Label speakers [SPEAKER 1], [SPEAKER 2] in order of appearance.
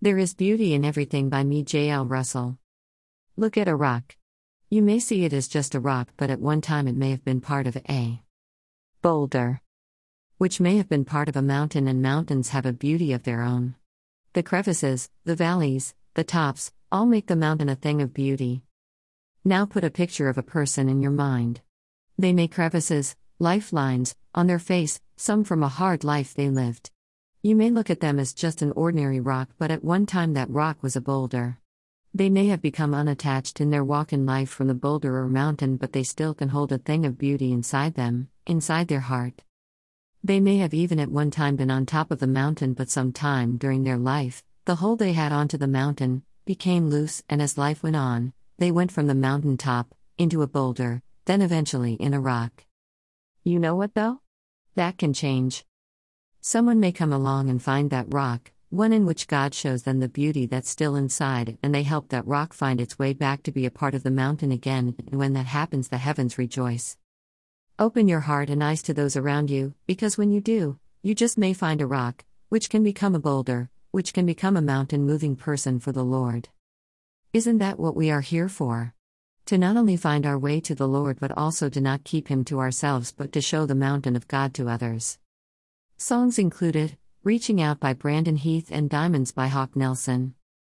[SPEAKER 1] There is Beauty in Everything by me, J.L. Russell. Look at a rock. You may see it as just a rock, but at one time it may have been part of a boulder, which may have been part of a mountain, and mountains have a beauty of their own. The crevices, the valleys, the tops, all make the mountain a thing of beauty. Now put a picture of a person in your mind. They make crevices, lifelines, on their face, some from a hard life they lived. You may look at them as just an ordinary rock, but at one time that rock was a boulder. They may have become unattached in their walk in life from the boulder or mountain, but they still can hold a thing of beauty inside them, inside their heart. They may have even at one time been on top of the mountain, but some time during their life, the hold they had onto the mountain became loose, and as life went on, they went from the mountain top into a boulder, then eventually in a rock. You know what though? That can change. Someone may come along and find that rock, one in which God shows them the beauty that's still inside, and they help that rock find its way back to be a part of the mountain again, and when that happens, the heavens rejoice. Open your heart and eyes to those around you, because when you do, you just may find a rock, which can become a boulder, which can become a mountain moving person for the Lord. Isn't that what we are here for? To not only find our way to the Lord, but also to not keep Him to ourselves, but to show the mountain of God to others. Songs included Reaching Out by Brandon Heath and Diamonds by Hawk Nelson.